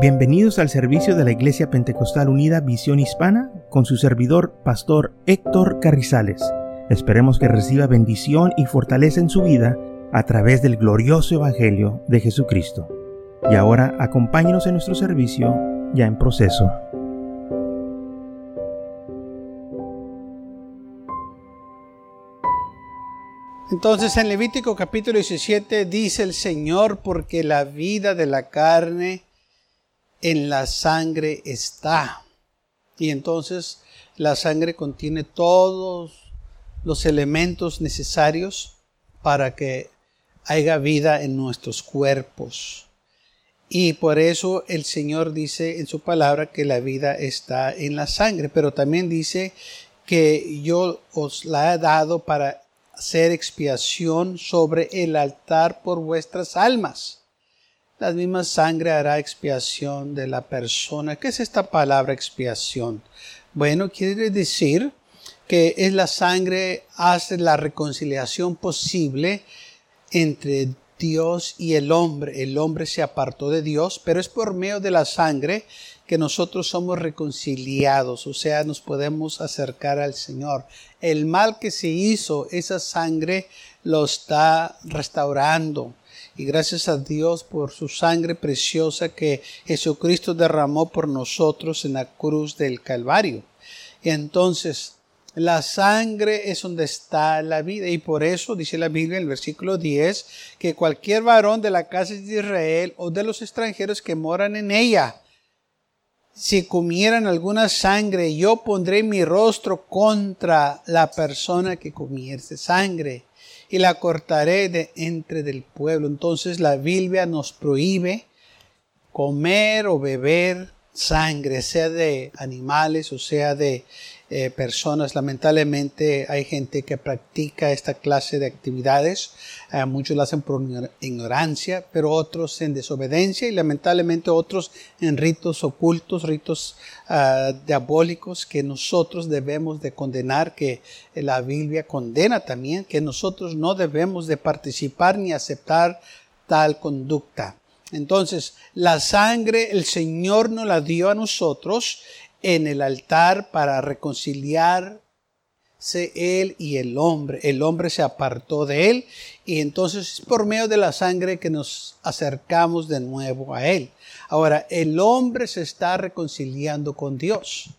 Bienvenidos al servicio de la Iglesia Pentecostal Unida Visión Hispana con su servidor, Pastor Héctor Carrizales. Esperemos que reciba bendición y fortaleza en su vida a través del glorioso Evangelio de Jesucristo. Y ahora acompáñenos en nuestro servicio ya en proceso. Entonces en Levítico capítulo 17 dice el Señor, porque la vida de la carne en la sangre está. Y entonces la sangre contiene todos los elementos necesarios para que haya vida en nuestros cuerpos. Y por eso el Señor dice en su palabra que la vida está en la sangre, pero también dice que yo os la he dado para hacer expiación sobre el altar por vuestras almas la misma sangre hará expiación de la persona. ¿Qué es esta palabra expiación? Bueno, quiere decir que es la sangre hace la reconciliación posible entre Dios y el hombre. El hombre se apartó de Dios, pero es por medio de la sangre que nosotros somos reconciliados, o sea, nos podemos acercar al Señor. El mal que se hizo, esa sangre lo está restaurando y gracias a Dios por su sangre preciosa que Jesucristo derramó por nosotros en la cruz del Calvario. Entonces, la sangre es donde está la vida y por eso dice la Biblia en el versículo 10 que cualquier varón de la casa de Israel o de los extranjeros que moran en ella, si comieran alguna sangre, yo pondré mi rostro contra la persona que comiese sangre y la cortaré de entre del pueblo. Entonces la Biblia nos prohíbe comer o beber sangre, sea de animales o sea de eh, personas. Lamentablemente hay gente que practica esta clase de actividades. Eh, muchos lo hacen por ignorancia, pero otros en desobediencia y lamentablemente otros en ritos ocultos, ritos ah, diabólicos que nosotros debemos de condenar, que la Biblia condena también, que nosotros no debemos de participar ni aceptar tal conducta. Entonces, la sangre el Señor nos la dio a nosotros en el altar para reconciliarse él y el hombre. El hombre se apartó de él y entonces es por medio de la sangre que nos acercamos de nuevo a él. Ahora, el hombre se está reconciliando con Dios.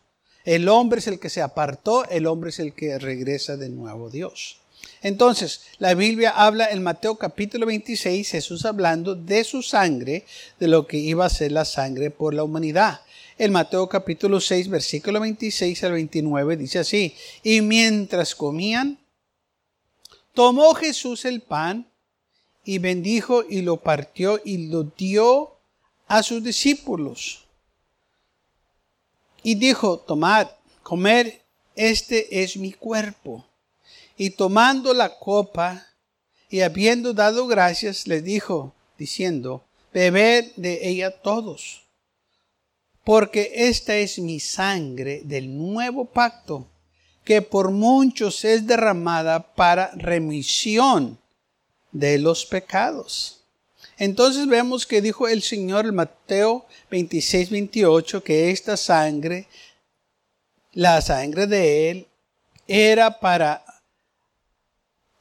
El hombre es el que se apartó, el hombre es el que regresa de nuevo a Dios. Entonces, la Biblia habla en Mateo capítulo 26, Jesús hablando de su sangre, de lo que iba a ser la sangre por la humanidad. En Mateo capítulo 6, versículo 26 al 29 dice así, y mientras comían, tomó Jesús el pan y bendijo y lo partió y lo dio a sus discípulos. Y dijo, tomad, comer, este es mi cuerpo. Y tomando la copa y habiendo dado gracias, les dijo, diciendo, bebed de ella todos porque esta es mi sangre del nuevo pacto, que por muchos es derramada para remisión de los pecados. Entonces vemos que dijo el Señor en Mateo 26, 28 que esta sangre, la sangre de Él, era para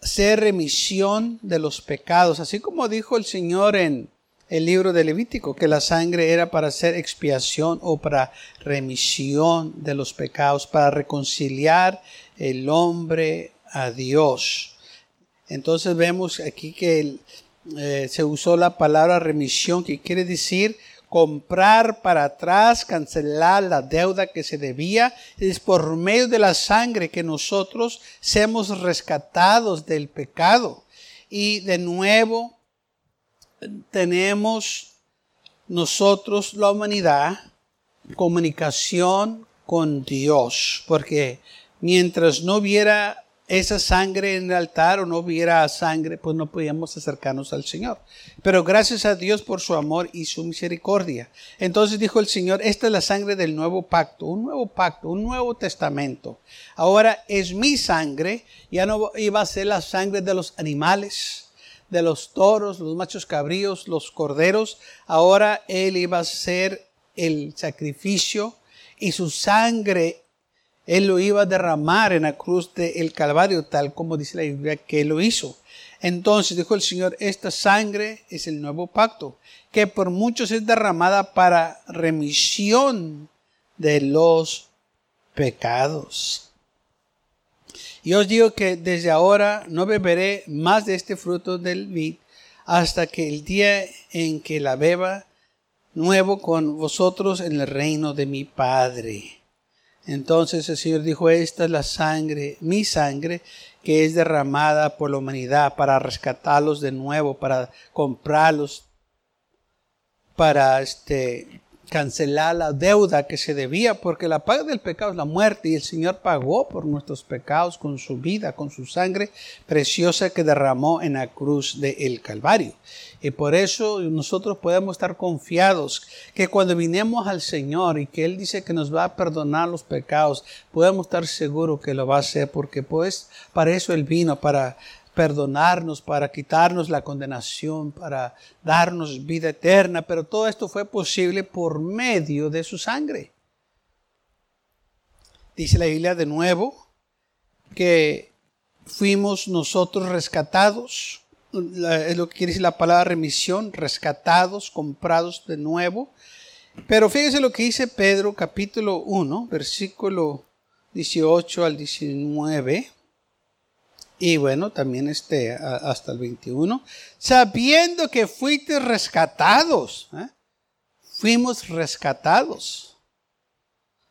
hacer remisión de los pecados, así como dijo el Señor en el libro de Levítico, que la sangre era para hacer expiación o para remisión de los pecados, para reconciliar el hombre a Dios. Entonces vemos aquí que eh, se usó la palabra remisión, que quiere decir comprar para atrás, cancelar la deuda que se debía. Es por medio de la sangre que nosotros seamos rescatados del pecado. Y de nuevo, tenemos nosotros, la humanidad, comunicación con Dios, porque mientras no hubiera esa sangre en el altar o no hubiera sangre, pues no podíamos acercarnos al Señor. Pero gracias a Dios por su amor y su misericordia. Entonces dijo el Señor, esta es la sangre del nuevo pacto, un nuevo pacto, un nuevo testamento. Ahora es mi sangre, ya no iba a ser la sangre de los animales, de los toros, los machos cabríos, los corderos, ahora él iba a ser el sacrificio y su sangre él lo iba a derramar en la cruz del Calvario, tal como dice la Biblia que lo hizo. Entonces dijo el Señor, esta sangre es el nuevo pacto, que por muchos es derramada para remisión de los pecados. Y os digo que desde ahora no beberé más de este fruto del vid hasta que el día en que la beba nuevo con vosotros en el reino de mi Padre. Entonces el Señor dijo, esta es la sangre, mi sangre, que es derramada por la humanidad para rescatarlos de nuevo, para comprarlos, para este, cancelar la deuda que se debía, porque la paga del pecado es la muerte y el Señor pagó por nuestros pecados con su vida, con su sangre preciosa que derramó en la cruz del Calvario. Y por eso nosotros podemos estar confiados que cuando vinemos al Señor y que Él dice que nos va a perdonar los pecados, podemos estar seguros que lo va a hacer, porque pues para eso Él vino, para perdonarnos, para quitarnos la condenación, para darnos vida eterna, pero todo esto fue posible por medio de su sangre. Dice la Biblia de nuevo que fuimos nosotros rescatados, es lo que quiere decir la palabra remisión, rescatados, comprados de nuevo. Pero fíjese lo que dice Pedro capítulo 1, versículo 18 al 19 y bueno, también este, hasta el 21, sabiendo que fuiste rescatados, ¿eh? fuimos rescatados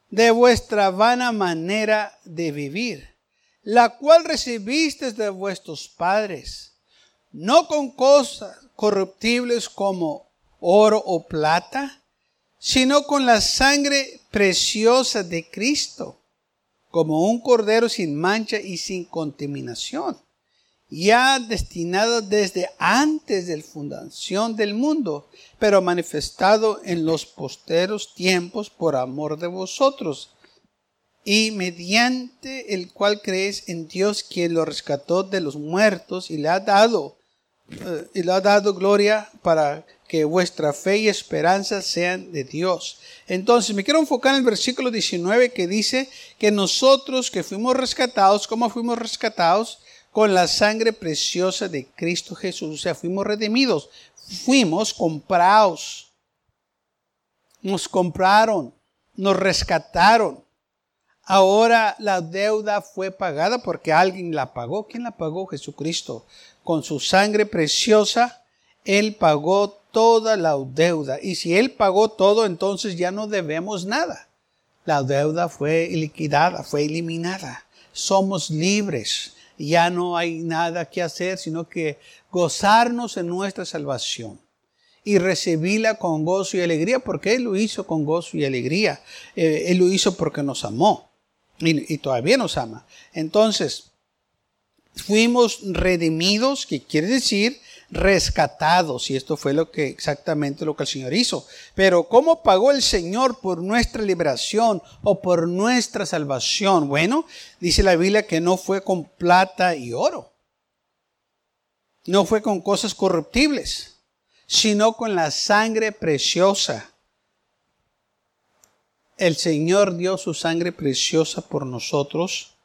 de vuestra vana manera de vivir, la cual recibiste de vuestros padres, no con cosas corruptibles como oro o plata, sino con la sangre preciosa de Cristo como un cordero sin mancha y sin contaminación, ya destinado desde antes de la fundación del mundo, pero manifestado en los posteros tiempos por amor de vosotros, y mediante el cual crees en Dios quien lo rescató de los muertos y le ha dado y le ha dado gloria para que vuestra fe y esperanza sean de Dios. Entonces, me quiero enfocar en el versículo 19 que dice que nosotros que fuimos rescatados, ¿cómo fuimos rescatados? Con la sangre preciosa de Cristo Jesús. O sea, fuimos redimidos, fuimos comprados. Nos compraron, nos rescataron. Ahora la deuda fue pagada porque alguien la pagó. ¿Quién la pagó? Jesucristo. Con su sangre preciosa, Él pagó toda la deuda. Y si Él pagó todo, entonces ya no debemos nada. La deuda fue liquidada, fue eliminada. Somos libres. Ya no hay nada que hacer, sino que gozarnos en nuestra salvación y recibirla con gozo y alegría, porque Él lo hizo con gozo y alegría. Eh, él lo hizo porque nos amó y, todavía nos ama. Entonces, fuimos redimidos, que quiere decir rescatados, y esto fue lo que exactamente lo que el Señor hizo. Pero ¿cómo pagó el Señor por nuestra liberación o por nuestra salvación? Bueno, dice la Biblia que no fue con plata y oro. No fue con cosas corruptibles, sino con la sangre preciosa el Señor dio su sangre preciosa por nosotros,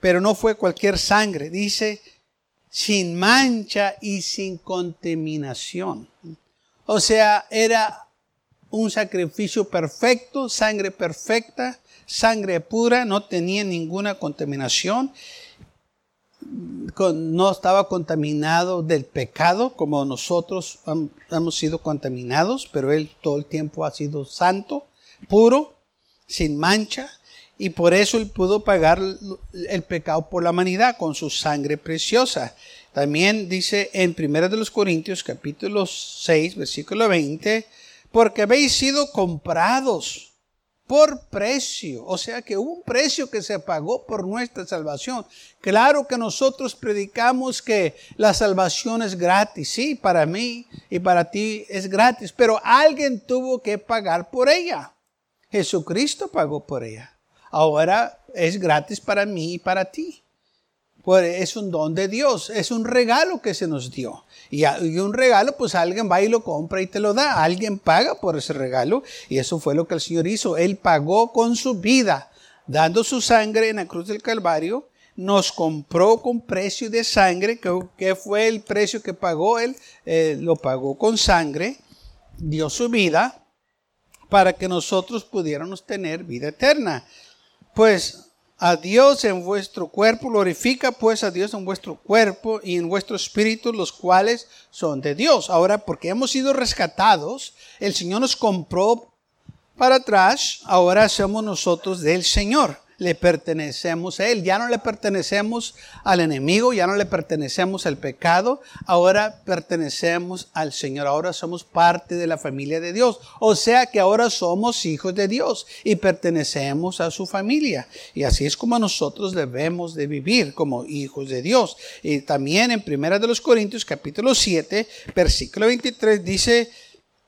pero no fue cualquier sangre, dice, sin mancha y sin contaminación. O sea, era un sacrificio perfecto, sangre perfecta, sangre pura, no tenía ninguna contaminación, no estaba contaminado del pecado como nosotros hemos sido contaminados, pero Él todo el tiempo ha sido santo puro, sin mancha, y por eso él pudo pagar el pecado por la humanidad con su sangre preciosa. También dice en 1 de los Corintios capítulo 6 versículo 20, porque habéis sido comprados por precio, o sea que hubo un precio que se pagó por nuestra salvación. Claro que nosotros predicamos que la salvación es gratis, sí, para mí y para ti es gratis, pero alguien tuvo que pagar por ella. Jesucristo pagó por ella. Ahora es gratis para mí y para ti. Pues es un don de Dios, es un regalo que se nos dio. Y, un regalo, pues alguien va y lo compra y te lo da. Alguien paga por ese regalo. Y eso fue lo que el Señor hizo. Él pagó con su vida, dando su sangre en la cruz del Calvario. Nos compró con precio de sangre. que fue el precio que pagó Él? Eh, lo pagó con sangre. Dio su vida para que nosotros pudiéramos tener vida eterna. Pues a Dios en vuestro cuerpo, glorifica pues a Dios en vuestro cuerpo y en vuestro espíritu, los cuales son de Dios. Ahora, porque hemos sido rescatados, el Señor nos compró para atrás, ahora somos nosotros del Señor le pertenecemos a Él. Ya no le pertenecemos al enemigo, ya no le pertenecemos al pecado, ahora pertenecemos al Señor, ahora somos parte de la familia de Dios. O sea que ahora somos hijos de Dios y pertenecemos a su familia. Y así es como nosotros debemos de vivir como hijos de Dios. Y también en Primera de los Corintios capítulo 7, versículo 23 dice,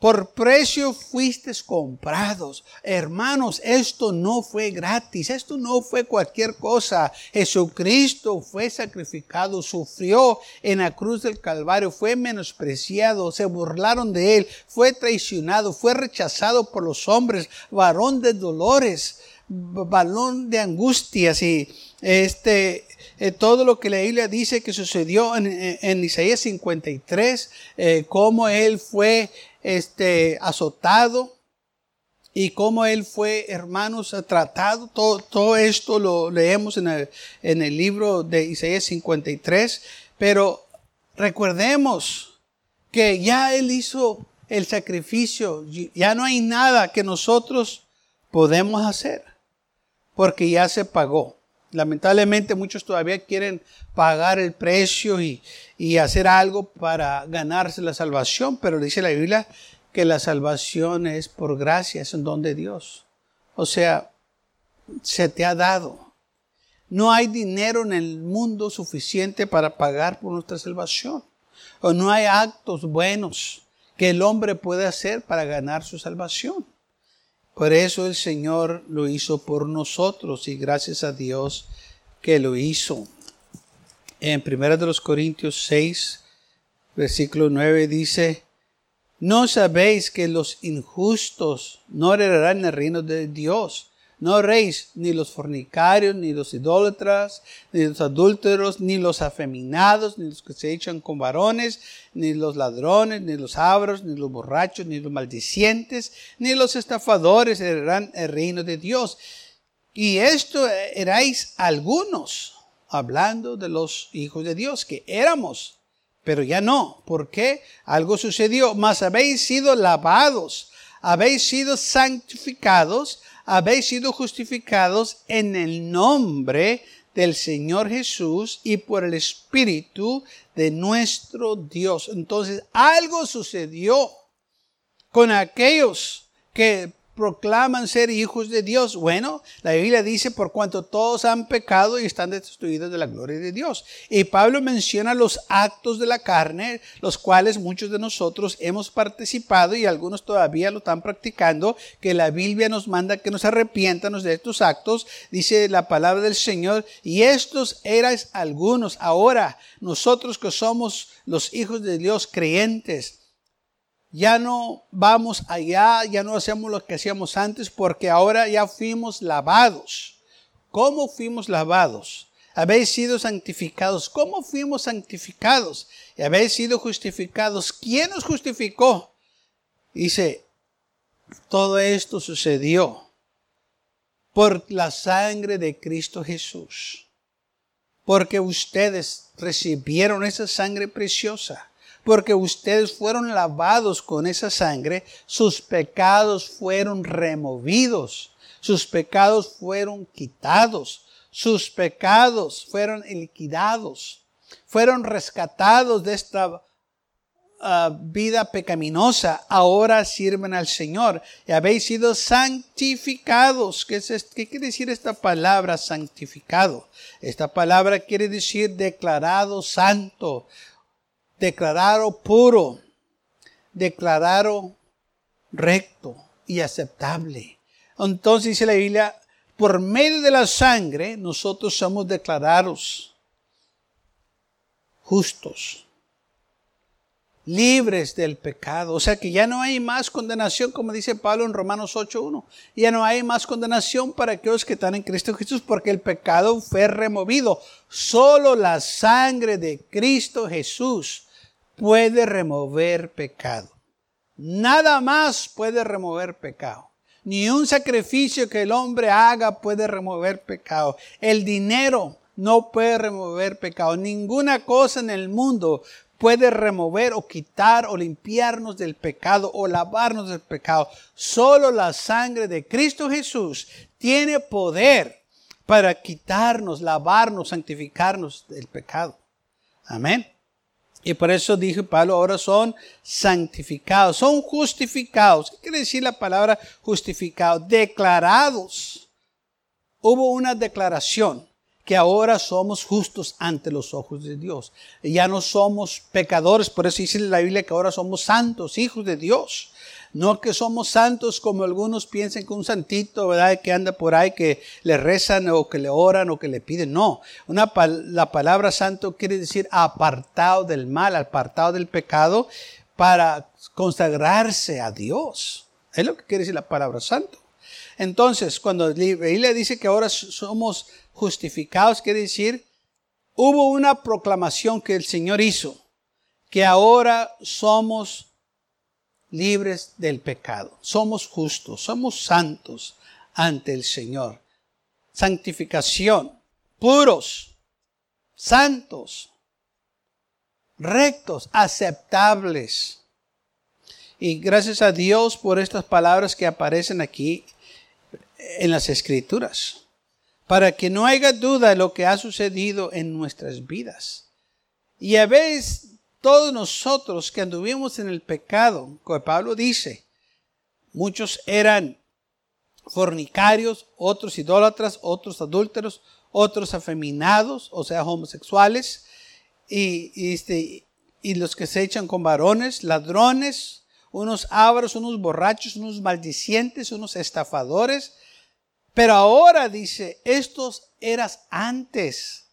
por precio fuisteis comprados. Hermanos, esto no fue gratis, esto no fue cualquier cosa. Jesucristo fue sacrificado, sufrió en la cruz del Calvario, fue menospreciado, se burlaron de él, fue traicionado, fue rechazado por los hombres, varón de dolores, balón de angustias y este eh, todo lo que la Biblia dice que sucedió en, Isaías 53, eh, cómo él fue este, azotado y cómo él fue, hermanos, tratado. Todo, todo esto lo leemos en el, en el libro de Isaías 53. Pero recordemos que ya él hizo el sacrificio. Ya no hay nada que nosotros podemos hacer porque ya se pagó. Lamentablemente muchos todavía quieren pagar el precio y, hacer algo para ganarse la salvación, pero dice la Biblia que la salvación es por gracia, es un don de Dios. O sea, se te ha dado. No hay dinero en el mundo suficiente para pagar por nuestra salvación. O no hay actos buenos que el hombre puede hacer para ganar su salvación. Por eso el Señor lo hizo por nosotros y gracias a Dios que lo hizo. En 1 de los Corintios 6, versículo 9 dice, ¿no sabéis que los injustos no heredarán el reino de Dios? No reis ni los fornicarios, ni los idólatras, ni los adúlteros, ni los afeminados, ni los que se echan con varones, ni los ladrones, ni los abros, ni los borrachos, ni los maldicientes, ni los estafadores heredarán el reino de Dios. Y esto erais algunos, hablando de los hijos de Dios, que éramos, pero ya no. ¿Por qué? Algo sucedió, mas habéis sido lavados, habéis sido santificados, habéis sido justificados en el nombre del Señor Jesús y por el Espíritu de nuestro Dios. Entonces, algo sucedió con aquellos que proclaman ser hijos de Dios. Bueno, la Biblia dice, por cuanto todos han pecado y están destituidos de la gloria de Dios. Y Pablo menciona los actos de la carne, los cuales muchos de nosotros hemos participado y algunos todavía lo están practicando, que la Biblia nos manda que nos arrepientamos de estos actos, dice la palabra del Señor, y estos erais algunos. Ahora, nosotros que somos los hijos de Dios creyentes, ya no vamos allá, ya no hacemos lo que hacíamos antes porque ahora ya fuimos lavados. ¿Cómo fuimos lavados? Habéis sido santificados. ¿Cómo fuimos santificados? Habéis sido justificados. ¿Quién nos justificó? Dice, todo esto sucedió por la sangre de Cristo Jesús. Porque ustedes recibieron esa sangre preciosa porque ustedes fueron lavados con esa sangre, sus pecados fueron removidos, sus pecados fueron quitados, sus pecados fueron liquidados, fueron rescatados de esta ah, vida pecaminosa, ahora sirven al Señor y habéis sido santificados. ¿Qué, es, ¿Qué quiere decir esta palabra santificado? Esta palabra quiere decir declarado santo, declarado puro, declarado recto y aceptable. Entonces dice la Biblia, por medio de la sangre nosotros somos declarados justos, libres del pecado. O sea que ya no hay más condenación, como dice Pablo en Romanos 8.1. Ya no hay más condenación para aquellos que están en Cristo Jesús, porque el pecado fue removido. Solo la sangre de Cristo Jesús puede remover pecado. Nada más puede remover pecado. Ni un sacrificio que el hombre haga puede remover pecado. El dinero no puede remover pecado. Ninguna cosa en el mundo puede remover o quitar o limpiarnos del pecado o lavarnos del pecado. Solo la sangre de Cristo Jesús tiene poder para quitarnos, lavarnos, santificarnos del pecado. Amén. Y por eso dije Pablo, ahora son santificados, son justificados. ¿Qué quiere decir la palabra justificados? Declarados. Hubo una declaración que ahora somos justos ante los ojos de Dios. Ya no somos pecadores, por eso dice la Biblia que ahora somos santos, hijos de Dios. No que somos santos como algunos piensan que un santito, ¿verdad? Que anda por ahí, que le rezan o que le oran o que le piden. No, una, la palabra santo quiere decir apartado del mal, apartado del pecado para consagrarse a Dios. Es lo que quiere decir la palabra santo. Entonces, cuando Biblia dice que ahora somos justificados, quiere decir, hubo una proclamación que el Señor hizo, que ahora somos libres del pecado, somos justos, somos santos ante el Señor. Santificación, puros, santos, rectos, aceptables. Y gracias a Dios por estas palabras que aparecen aquí en las escrituras para que no haya duda de lo que ha sucedido en nuestras vidas. Y a veces todos nosotros que anduvimos en el pecado, como Pablo dice, muchos eran fornicarios, otros idólatras, otros adúlteros, otros afeminados, o sea, homosexuales, y, este, y los que se echan con varones, ladrones, unos ávaros, unos borrachos, unos maldicientes, unos estafadores, pero ahora dice, estos eras antes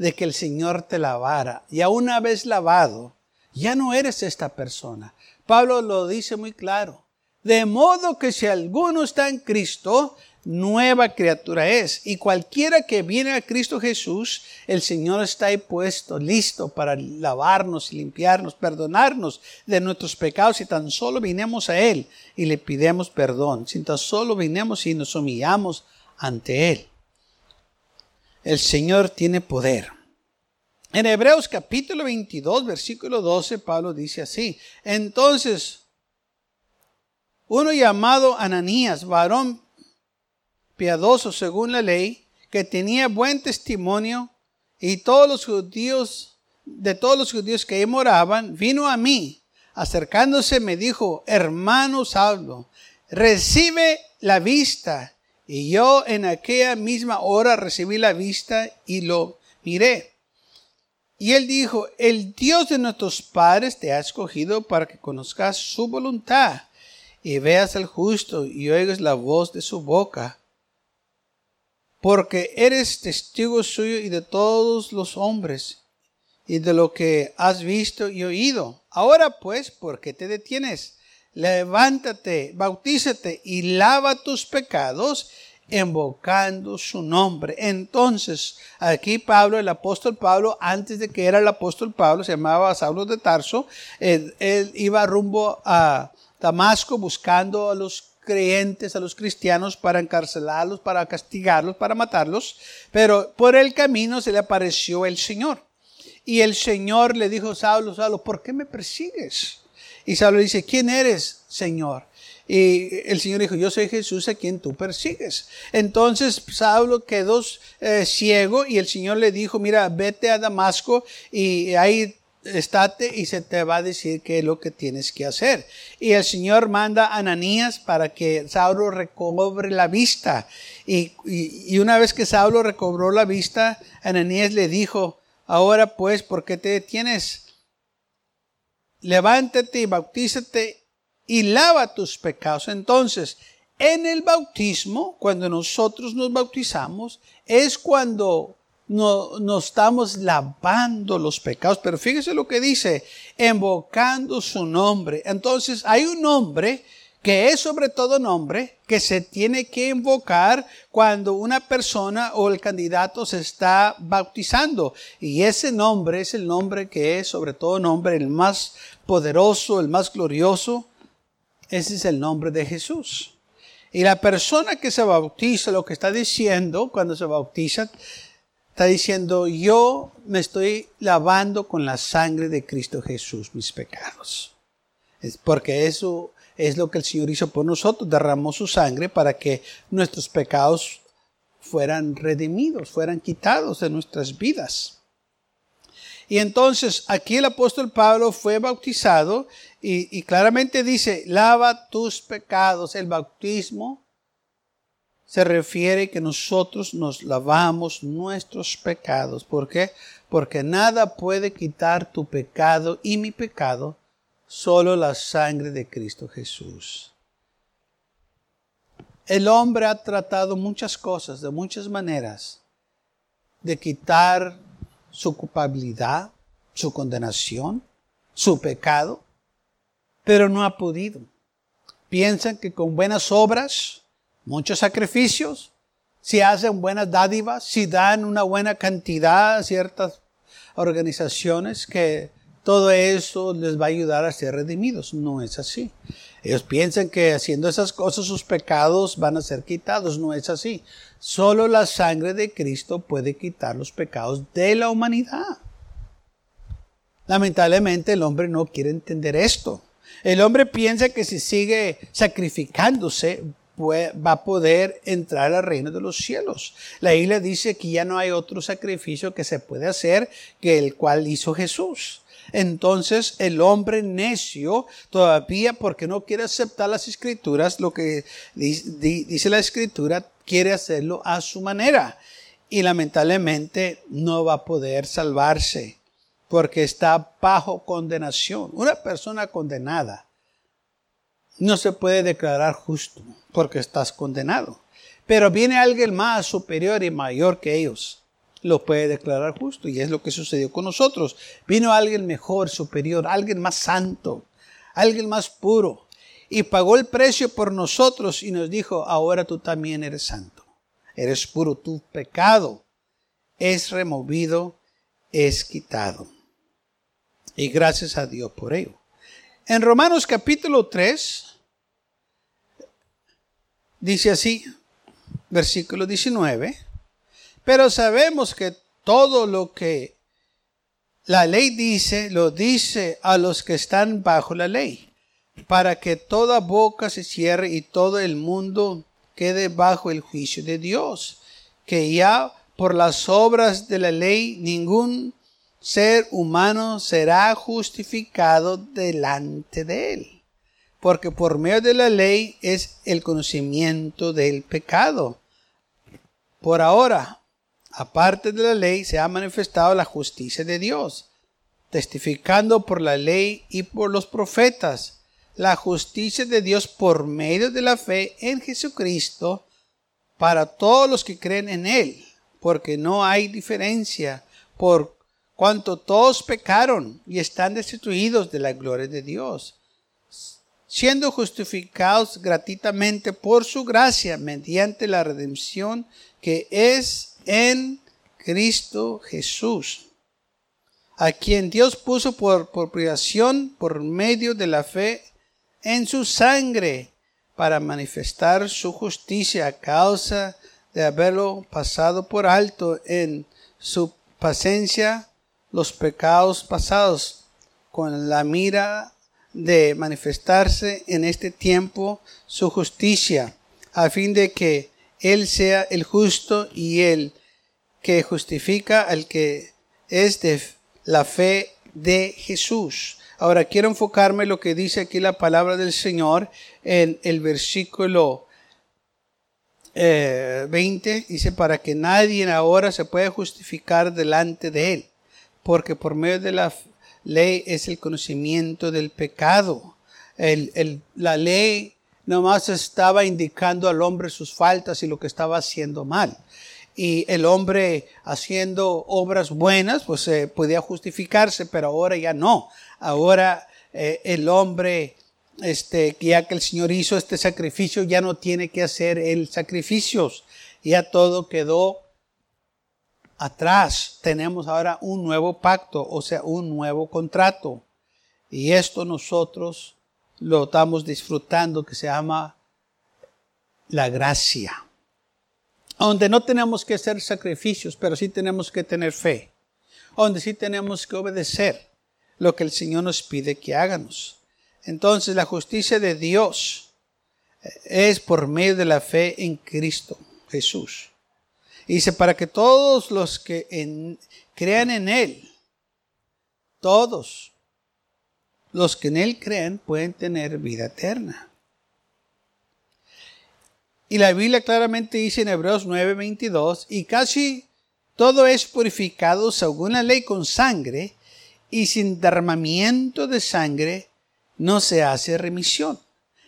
de que el Señor te lavara. Ya una vez lavado, ya no eres esta persona. Pablo lo dice muy claro. De modo que si alguno está en Cristo, nueva criatura es. Y cualquiera que viene a Cristo Jesús, el Señor está ahí puesto, listo para lavarnos y limpiarnos, perdonarnos de nuestros pecados si tan solo vinemos a Él y le pidemos perdón, si tan solo vinemos y nos humillamos ante Él. El Señor tiene poder. En Hebreos capítulo 22, versículo 12, Pablo dice así, entonces, uno llamado Ananías, varón piadoso según la ley, que tenía buen testimonio, y todos los judíos, de todos los judíos que ahí moraban, vino a mí, acercándose me dijo, hermano Saulo, recibe la vista. Y yo en aquella misma hora recibí la vista y lo miré. Y él dijo, el Dios de nuestros padres te ha escogido para que conozcas su voluntad y veas al justo y oigas la voz de su boca porque eres testigo suyo y de todos los hombres, y de lo que has visto y oído. Ahora pues, ¿por qué te detienes? Levántate, bautízate y lava tus pecados, invocando su nombre. Entonces, aquí Pablo, el apóstol Pablo, antes de que era el apóstol Pablo, se llamaba Saulo de Tarso, él, iba rumbo a Damasco buscando a los creyentes, a los cristianos, para encarcelarlos, para castigarlos, para matarlos. Pero por el camino se le apareció el Señor. Y el Señor le dijo, Saulo, Saulo, ¿por qué me persigues? Y Saulo dice, ¿quién eres, Señor? Y el Señor dijo, yo soy Jesús a quien tú persigues. Entonces Saulo quedó eh, ciego y el Señor le dijo, mira, vete a Damasco y ahí estate y se te va a decir qué es lo que tienes que hacer. Y el Señor manda a Ananías para que Saulo recobre la vista. Y, y, una vez que Saulo recobró la vista, Ananías le dijo, ahora pues, ¿por qué te detienes? Levántate y bautízate y lava tus pecados. Entonces, en el bautismo, cuando nosotros nos bautizamos, es cuando no, nos estamos lavando los pecados. Pero fíjese lo que dice, invocando su nombre. Entonces hay un nombre que es sobre todo nombre que se tiene que invocar cuando una persona o el candidato se está bautizando. Y ese nombre es el nombre que es sobre todo nombre, el más poderoso, el más glorioso. Ese es el nombre de Jesús. Y la persona que se bautiza, lo que está diciendo cuando se bautiza, está diciendo, yo me estoy lavando con la sangre de Cristo Jesús mis pecados. Es porque eso es lo que el Señor hizo por nosotros, derramó su sangre para que nuestros pecados fueran redimidos, fueran quitados de nuestras vidas. Y entonces aquí el apóstol Pablo fue bautizado y, claramente dice, lava tus pecados. El bautismo se refiere que nosotros nos lavamos nuestros pecados. ¿Por qué? Porque nada puede quitar tu pecado y mi pecado solo la sangre de Cristo Jesús. El hombre ha tratado muchas cosas de muchas maneras de quitar su culpabilidad, su condenación, su pecado, pero no ha podido. Piensan que con buenas obras, muchos sacrificios, si hacen buenas dádivas, si dan una buena cantidad a ciertas organizaciones que todo eso les va a ayudar a ser redimidos. No es así. Ellos piensan que haciendo esas cosas sus pecados van a ser quitados. No es así. Solo la sangre de Cristo puede quitar los pecados de la humanidad. Lamentablemente el hombre no quiere entender esto. El hombre piensa que si sigue sacrificándose va a poder entrar al reino de los cielos. La Biblia dice que ya no hay otro sacrificio que se puede hacer que el cual hizo Jesús. Entonces el hombre necio todavía porque no quiere aceptar las escrituras, lo que dice la escritura, quiere hacerlo a su manera. Y lamentablemente no va a poder salvarse porque está bajo condenación. Una persona condenada no se puede declarar justo porque estás condenado. Pero viene alguien más superior y mayor que ellos lo puede declarar justo. Y es lo que sucedió con nosotros. Vino alguien mejor, superior, alguien más santo, alguien más puro. Y pagó el precio por nosotros y nos dijo, ahora tú también eres santo. Eres puro, tu pecado es removido, es quitado. Y gracias a Dios por ello. En Romanos capítulo 3, dice así, versículo 19. Pero sabemos que todo lo que la ley dice, lo dice a los que están bajo la ley, para que toda boca se cierre y todo el mundo quede bajo el juicio de Dios, que ya por las obras de la ley ningún ser humano será justificado delante de él, porque por medio de la ley es el conocimiento del pecado. Por ahora, aparte de la ley, se ha manifestado la justicia de Dios, testificando por la ley y por los profetas. La justicia de Dios por medio de la fe en Jesucristo para todos los que creen en Él, porque no hay diferencia, por cuanto todos pecaron y están destituidos de la gloria de Dios, siendo justificados gratuitamente por su gracia mediante la redención que es en Cristo Jesús, a quien Dios puso por propiación por medio de la fe en su sangre para manifestar su justicia a causa de haberlo pasado por alto en su paciencia los pecados pasados con la mira de manifestarse en este tiempo su justicia a fin de que él sea el justo y el que justifica al que es de la fe de Jesús. Ahora quiero enfocarme en lo que dice aquí la palabra del Señor en el versículo 20. Eh, dice, para que nadie ahora se pueda justificar delante de él, porque por medio de la ley es el conocimiento del pecado. la ley nomás estaba indicando al hombre sus faltas y lo que estaba haciendo mal. Y el hombre haciendo obras buenas, pues eh, podía justificarse, pero ahora ya no. Ahora eh, el hombre, este, ya que el Señor hizo este sacrificio, ya no tiene que hacer el sacrificios. Ya todo quedó atrás. Tenemos ahora un nuevo pacto, o sea, un nuevo contrato. Y esto nosotros lo estamos disfrutando, que se llama la gracia donde no tenemos que hacer sacrificios, pero sí tenemos que tener fe, donde sí tenemos que obedecer lo que el Señor nos pide que hagamos. Entonces la justicia de Dios es por medio de la fe en Cristo Jesús. dice, para que todos los que crean en Él, todos los que en Él crean pueden tener vida eterna. Y la Biblia claramente dice en Hebreos 9:22, y casi todo es purificado según la ley con sangre, y sin derramamiento de sangre no se hace remisión.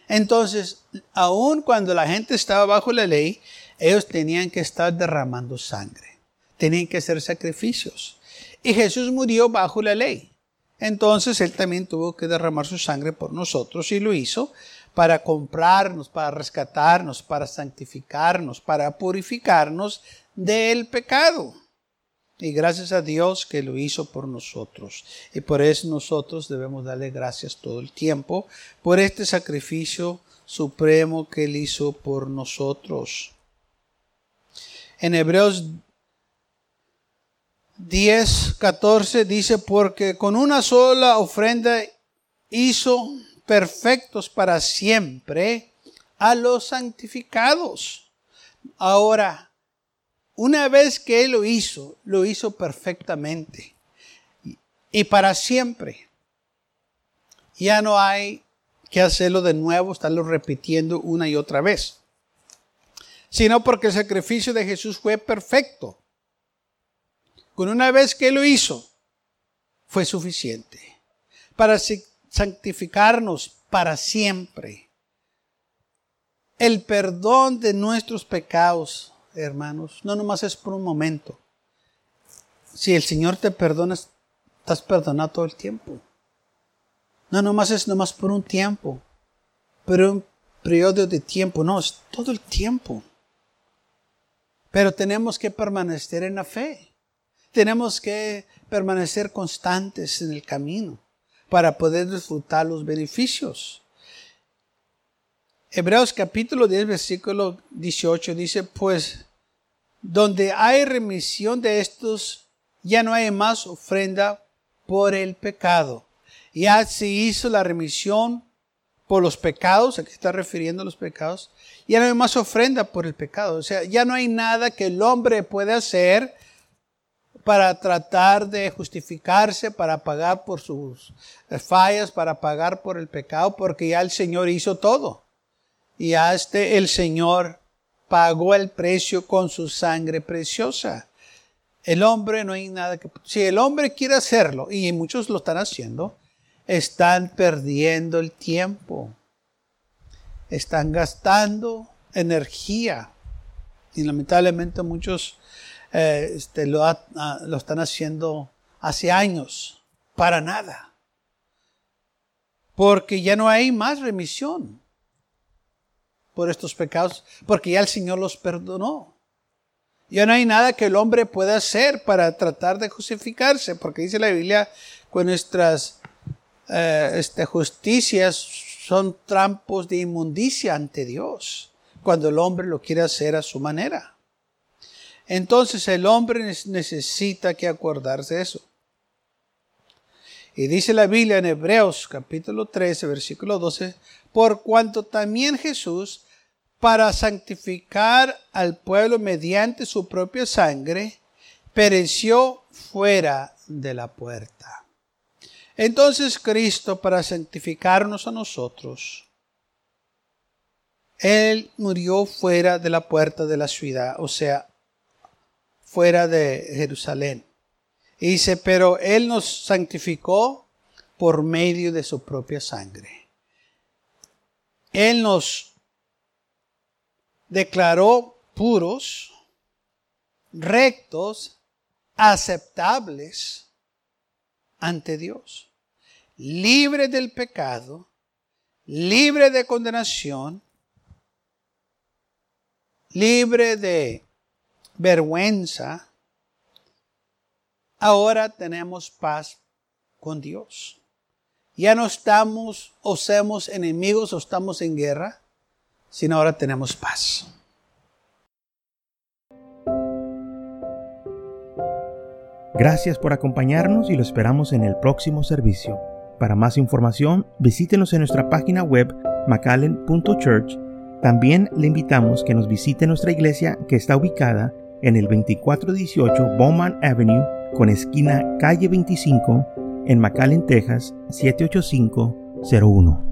Entonces, aun cuando la gente estaba bajo la ley, ellos tenían que estar derramando sangre, tenían que hacer sacrificios. Y Jesús murió bajo la ley. Entonces Él también tuvo que derramar su sangre por nosotros y lo hizo para comprarnos, para rescatarnos, para santificarnos, para purificarnos del pecado. Y gracias a Dios que lo hizo por nosotros. Y por eso nosotros debemos darle gracias todo el tiempo por este sacrificio supremo que Él hizo por nosotros. En Hebreos 10, 14 dice, porque con una sola ofrenda hizo perfectos para siempre a los santificados. Ahora, una vez que Él lo hizo, lo hizo perfectamente y para siempre. Ya no hay que hacerlo de nuevo, estarlo repitiendo una y otra vez, sino porque el sacrificio de Jesús fue perfecto. Con una vez que lo hizo, fue suficiente para santificarnos para siempre. El perdón de nuestros pecados, hermanos, no nomás es por un momento. Si el Señor te perdona, estás perdonado todo el tiempo. No nomás es nomás por un tiempo, pero un periodo de tiempo, no, es todo el tiempo. Pero tenemos que permanecer en la fe. Tenemos que permanecer constantes en el camino para poder disfrutar los beneficios. Hebreos capítulo 10, versículo 18 dice, pues donde hay remisión de estos, ya no hay más ofrenda por el pecado. Ya se hizo la remisión por los pecados, aquí está refiriendo a los pecados, ya no hay más ofrenda por el pecado. O sea, ya no hay nada que el hombre pueda hacer para tratar de justificarse, para pagar por sus fallas, para pagar por el pecado, porque ya el Señor hizo todo. Y ya este, el Señor pagó el precio con su sangre preciosa. El hombre no hay nada que... Si el hombre quiere hacerlo, y muchos lo están haciendo, están perdiendo el tiempo. Están gastando energía. Y lamentablemente muchos eh, este, lo, ah, lo están haciendo hace años, para nada. Porque ya no hay más remisión por estos pecados, porque ya el Señor los perdonó. Ya no hay nada que el hombre pueda hacer para tratar de justificarse, porque dice la Biblia que nuestras eh, este, justicias son trampos de inmundicia ante Dios, cuando el hombre lo quiere hacer a su manera. Entonces el hombre necesita que acordarse de eso. Y dice la Biblia en Hebreos capítulo 13, versículo 12, por cuanto también Jesús, para santificar al pueblo mediante su propia sangre, pereció fuera de la puerta. Entonces Cristo, para santificarnos a nosotros, Él murió fuera de la puerta de la ciudad, o sea, fuera de Jerusalén. Y dice, pero Él nos santificó por medio de su propia sangre. Él nos declaró puros rectos, aceptables ante Dios, libre del pecado, libre de condenación, libre de vergüenza, ahora tenemos paz con Dios. Ya no estamos o somos enemigos o estamos en guerra, sino ahora tenemos paz. Gracias por acompañarnos y lo esperamos en el próximo servicio. Para más información, visítenos en nuestra página web macallen.church. También le invitamos que nos visite nuestra iglesia que está ubicada en el 2418 Bowman Avenue con esquina calle 25 en McAllen, Texas 78501.